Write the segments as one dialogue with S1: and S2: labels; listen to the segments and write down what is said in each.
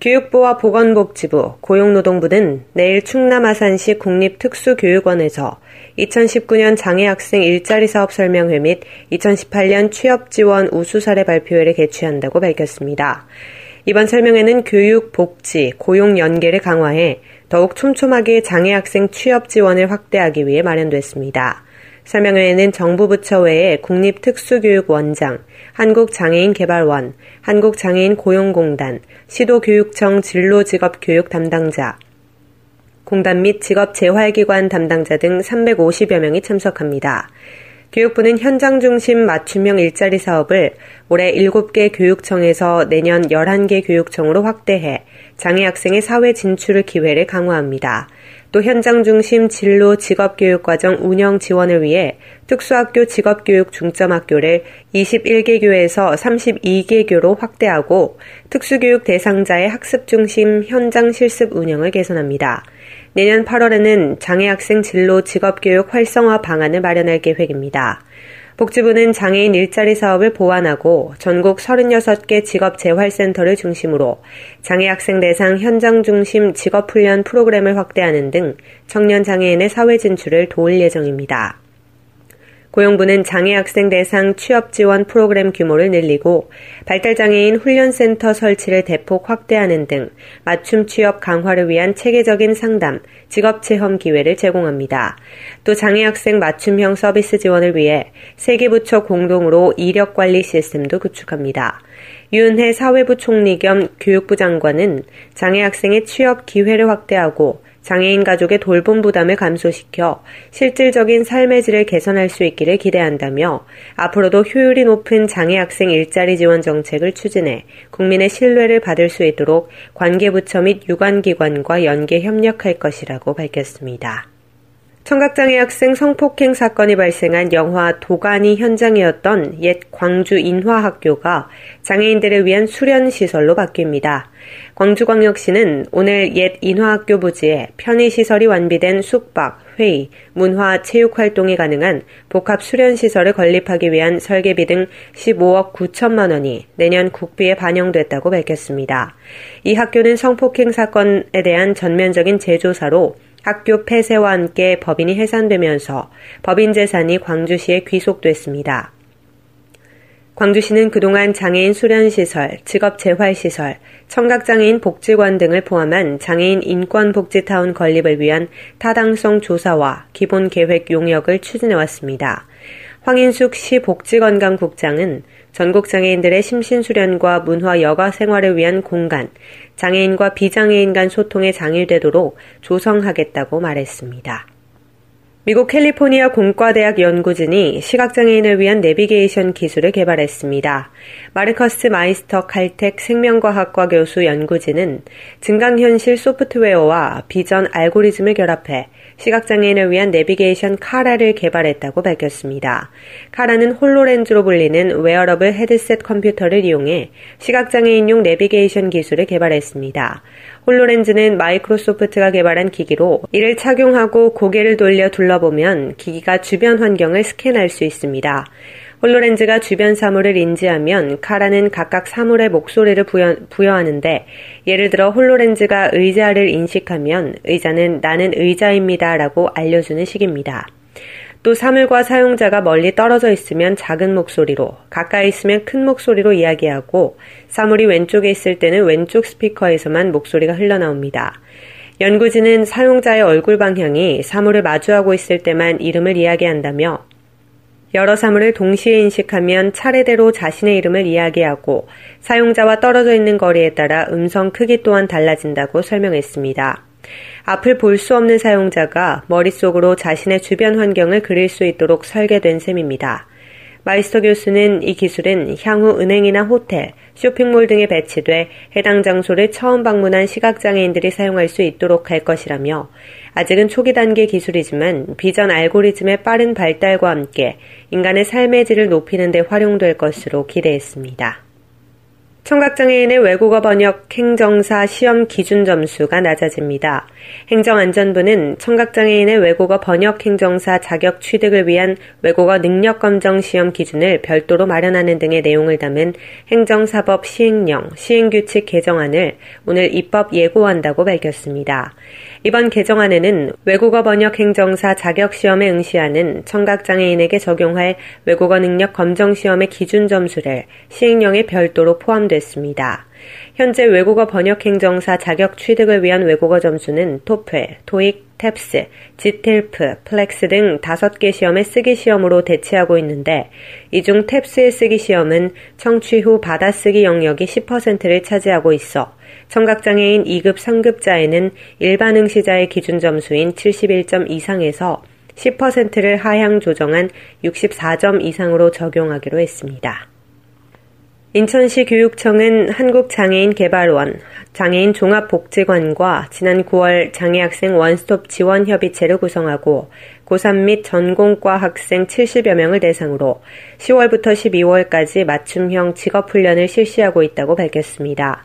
S1: 교육부와 보건복지부, 고용노동부 는 내일 충남 아산시 국립특수교육원에서 2019년 장애학생 일자리 사업 설명회 및 2018년 취업지원 우수 사례 발표회를 개최한다고 밝혔습니다. 이번 설명회는 교육, 복지, 고용 연계를 강화해 더욱 촘촘하게 장애학생 취업 지원을 확대하기 위해 마련됐습니다. 설명회에는 정부 부처 외에 국립특수교육원장, 한국장애인개발원, 한국장애인 고용공단, 시도교육청 진로직업교육 담당자, 공단 및 직업재활기관 담당자 등 350여 명이 참석합니다. 교육부는 현장 중심 맞춤형 일자리 사업을 올해 7개 교육청에서 내년 11개 교육청으로 확대해 장애 학생의 사회 진출을 기회를 강화합니다. 또 현장 중심 진로 직업교육과정 운영 지원을 위해 특수학교 직업교육 중점학교를 21개 교에서 32개 교로 확대하고 특수교육 대상자의 학습 중심 현장 실습 운영을 개선합니다. 내년 8월에는 장애학생 진로 직업교육 활성화 방안을 마련할 계획입니다. 복지부는 장애인 일자리 사업을 보완하고 전국 36개 직업재활센터를 중심으로 장애 학생 대상 현장 중심 직업훈련 프로그램을 확대하는 등 청년 장애인의 사회 진출을 도울 예정입니다. 고용부는 장애 학생 대상 취업 지원 프로그램 규모를 늘리고 발달장애인 훈련센터 설치를 대폭 확대하는 등 맞춤 취업 강화를 위한 체계적인 상담, 직업 체험 기회를 제공합니다. 또 장애 학생 맞춤형 서비스 지원을 위해 세계 부처 공동으로 이력 관리 시스템도 구축합니다. 유은혜 사회부 총리 겸 교육부 장관은 장애 학생의 취업 기회를 확대하고 장애인 가족의 돌봄 부담을 감소시켜 실질적인 삶의 질을 개선할 수 있기를 기대한다며 앞으로도 효율이 높은 장애 학생 일자리 지원 정책을 추진해 국민의 신뢰를 받을 수 있도록 관계부처 및 유관기관과 연계 협력할 것이라고 밝혔습니다. 청각장애 학생 성폭행 사건이 발생한 영화 도가니 현장이었던 옛 광주 인화학교가 장애인들을 위한 수련 시설로 바뀝니다. 광주광역시는 오늘 옛 인화학교 부지에 편의시설이 완비된 숙박, 회의, 문화, 체육 활동이 가능한 복합 수련 시설을 건립하기 위한 설계비 등 15억 9천만 원이 내년 국비에 반영됐다고 밝혔습니다. 이 학교는 성폭행 사건에 대한 전면적인 재조사로 학교 폐쇄와 함께 법인이 해산되면서 법인 재산이 광주시에 귀속됐습니다. 광주시는 그동안 장애인 수련시설, 직업재활시설, 청각장애인 복지관 등을 포함한 장애인 인권복지타운 건립을 위한 타당성 조사와 기본 계획 용역을 추진해왔습니다. 황인숙 시 복지건강국장은 전국 장애인들의 심신수련과 문화 여가 생활을 위한 공간, 장애인과 비장애인 간 소통에 장일되도록 조성하겠다고 말했습니다. 미국 캘리포니아 공과대학 연구진이 시각장애인을 위한 내비게이션 기술을 개발했습니다. 마르커스 마이스터 칼텍 생명과학과 교수 연구진은 증강현실 소프트웨어와 비전 알고리즘을 결합해 시각장애인을 위한 내비게이션 카라를 개발했다고 밝혔습니다. 카라는 홀로렌즈로 불리는 웨어러블 헤드셋 컴퓨터를 이용해 시각장애인용 내비게이션 기술을 개발했습니다. 홀로렌즈는 마이크로소프트가 개발한 기기로 이를 착용하고 고개를 돌려 둘러 보면 기기가 주변 환경을 스캔할 수 있습니다. 홀로렌즈가 주변 사물을 인지하면 카라는 각각 사물의 목소리를 부여, 하는데 예를 들어 홀로렌즈가 의자를 인식하면 의자는 나는 의자입니다 라고 알려주는 식입니다. 또 사물과 사용자가 멀리 떨어져 있으면 작은 목소리로, 가까이 있으면 큰 목소리로 이야기하고 사물이 왼쪽에 있을 때는 왼쪽 스피커에서만 목소리가 흘러나옵니다. 연구진은 사용자의 얼굴 방향이 사물을 마주하고 있을 때만 이름을 이야기한다며 여러 사물을 동시에 인식하면 차례대로 자신의 이름을 이야기하고 사용자와 떨어져 있는 거리에 따라 음성 크기 또한 달라진다고 설명했습니다. 앞을 볼 수 없는 사용자가 머릿속으로 자신의 주변 환경을 그릴 수 있도록 설계된 셈입니다. 마이스터 교수는 이 기술은 향후 은행이나 호텔, 쇼핑몰 등에 배치돼 해당 장소를 처음 방문한 시각장애인들이 사용할 수 있도록 할 것이라며 아직은 초기 단계 기술이지만 비전 알고리즘의 빠른 발달과 함께 인간의 삶의 질을 높이는 데 활용될 것으로 기대했습니다. 청각장애인의 외국어 번역 행정사 시험 기준 점수가 낮아집니다. 행정안전부는 청각장애인의 외국어 번역 행정사 자격 취득을 위한 외국어 능력 검정 시험 기준을 별도로 마련하는 등의 내용을 담은 행정사법 시행령, 시행규칙 개정안을 오늘 입법 예고한다고 밝혔습니다. 이번 개정안에는 외국어 번역 행정사 자격 시험에 응시하는 청각장애인에게 적용할 외국어 능력 검정 시험의 기준 점수를 시행령에 별도로 포함 됐습니다. 현재 외국어 번역 행정사 자격 취득을 위한 외국어 점수는 토플, 토익, 탭스, G-TELP, FLEX 등 다섯 개 시험의 쓰기 시험으로 대체하고 있는데 이 중 TEPS의 쓰기 시험은 청취 후 받아쓰기 영역이 10%를 차지하고 있어 청각장애인 2급, 3급자에는 일반 응시자의 기준 점수인 71점 이상에서 10%를 하향 조정한 64점 이상으로 적용하기로 했습니다. 인천시 교육청은 한국장애인개발원, 장애인 종합복지관과 지난 9월 장애학생 원스톱 지원 협의체를 구성하고 고3 및 전공과 학생 70여 명을 대상으로 10월부터 12월까지 맞춤형 직업훈련을 실시하고 있다고 밝혔습니다.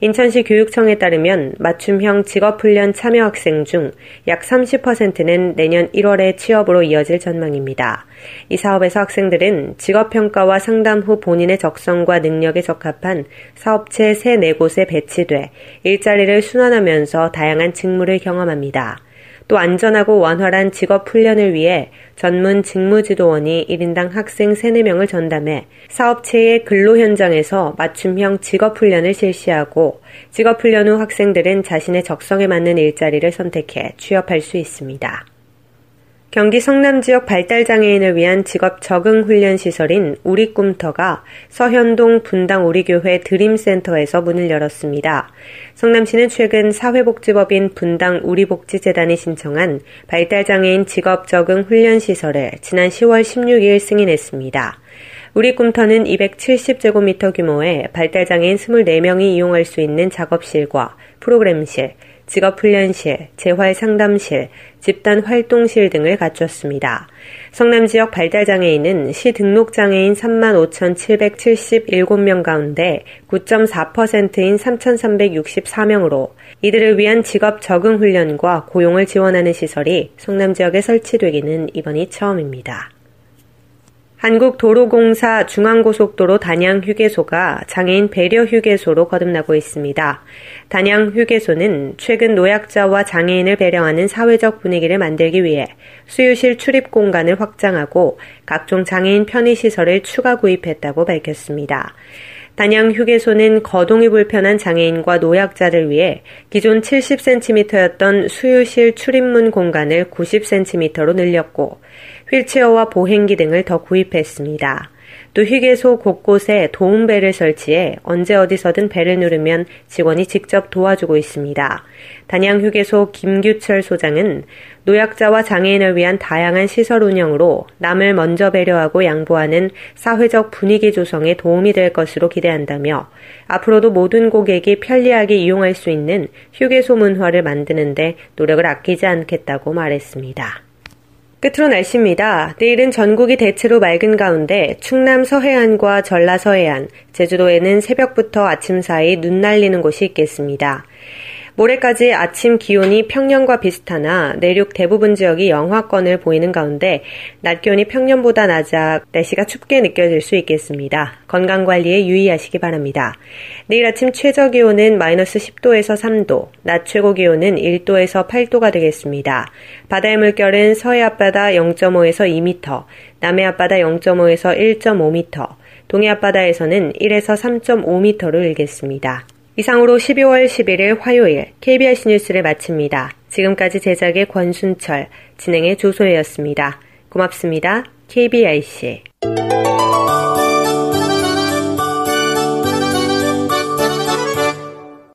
S1: 인천시 교육청에 따르면 맞춤형 직업훈련 참여 학생 중 약 30%는 내년 1월에 취업으로 이어질 전망입니다. 이 사업에서 학생들은 직업평가와 상담 후 본인의 적성과 능력에 적합한 사업체 3, 4곳에 배치돼 일자리를 순환하면서 다양한 직무를 경험합니다. 또 안전하고 원활한 직업 훈련을 위해 전문 직무지도원이 1인당 학생 3, 4명을 전담해 사업체의 근로 현장에서 맞춤형 직업 훈련을 실시하고 직업 훈련 후 학생들은 자신의 적성에 맞는 일자리를 선택해 취업할 수 있습니다. 경기 성남 지역 발달장애인을 위한 직업 적응 훈련 시설인 우리꿈터가 서현동 분당 우리교회 드림센터에서 문을 열었습니다. 성남시는 최근 사회복지법인 분당 우리복지재단이 신청한 발달장애인 직업 적응 훈련 시설을 지난 10월 16일 승인했습니다. 우리 꿈터는 270제곱미터 규모의 발달장애인 24명이 이용할 수 있는 작업실과 프로그램실, 직업훈련실, 재활상담실, 집단활동실 등을 갖췄습니다. 성남 지역 발달장애인은 시 등록장애인 35,777명 가운데 9.4%인 3,364명으로 이들을 위한 직업 적응 훈련과 고용을 지원하는 시설이 성남 지역에 설치되기는 이번이 처음입니다. 한국도로공사 중앙고속도로 단양 휴게소가 장애인 배려 휴게소로 거듭나고 있습니다. 단양 휴게소는 최근 노약자와 장애인을 배려하는 사회적 분위기를 만들기 위해 수유실 출입 공간을 확장하고 각종 장애인 편의시설을 추가 구입했다고 밝혔습니다. 단양 휴게소는 거동이 불편한 장애인과 노약자를 위해 기존 70cm였던 수유실 출입문 공간을 90cm로 늘렸고 휠체어와 보행기 등을 더 구입했습니다. 또 휴게소 곳곳에 도움배를 설치해 언제 어디서든 배를 누르면 직원이 직접 도와주고 있습니다. 단양 휴게소 김규철 소장은 노약자와 장애인을 위한 다양한 시설 운영으로 남을 먼저 배려하고 양보하는 사회적 분위기 조성에 도움이 될 것으로 기대한다며 앞으로도 모든 고객이 편리하게 이용할 수 있는 휴게소 문화를 만드는데 노력을 아끼지 않겠다고 말했습니다. 끝으로 날씨입니다. 내일은 전국이 대체로 맑은 가운데 충남 서해안과 전라 서해안, 제주도에는 새벽부터 아침 사이 눈 날리는 곳이 있겠습니다. 모레까지 아침 기온이 평년과 비슷하나 내륙 대부분 지역이 영하권을 보이는 가운데 낮 기온이 평년보다 낮아 날씨가 춥게 느껴질 수 있겠습니다. 건강 관리에 유의하시기 바랍니다. 내일 아침 최저 기온은 마이너스 10도에서 3도, 낮 최고 기온은 1도에서 8도가 되겠습니다. 바다의 물결은 서해 앞바다 0.5에서 2m, 남해 앞바다 0.5에서 1.5m, 동해 앞바다에서는 1에서 3.5m로 일겠습니다. 이상으로 12월 11일 화요일 KBS 뉴스를 마칩니다. 지금까지 제작의 권순철, 진행의 조소혜였습니다. 고맙습니다. KBIC.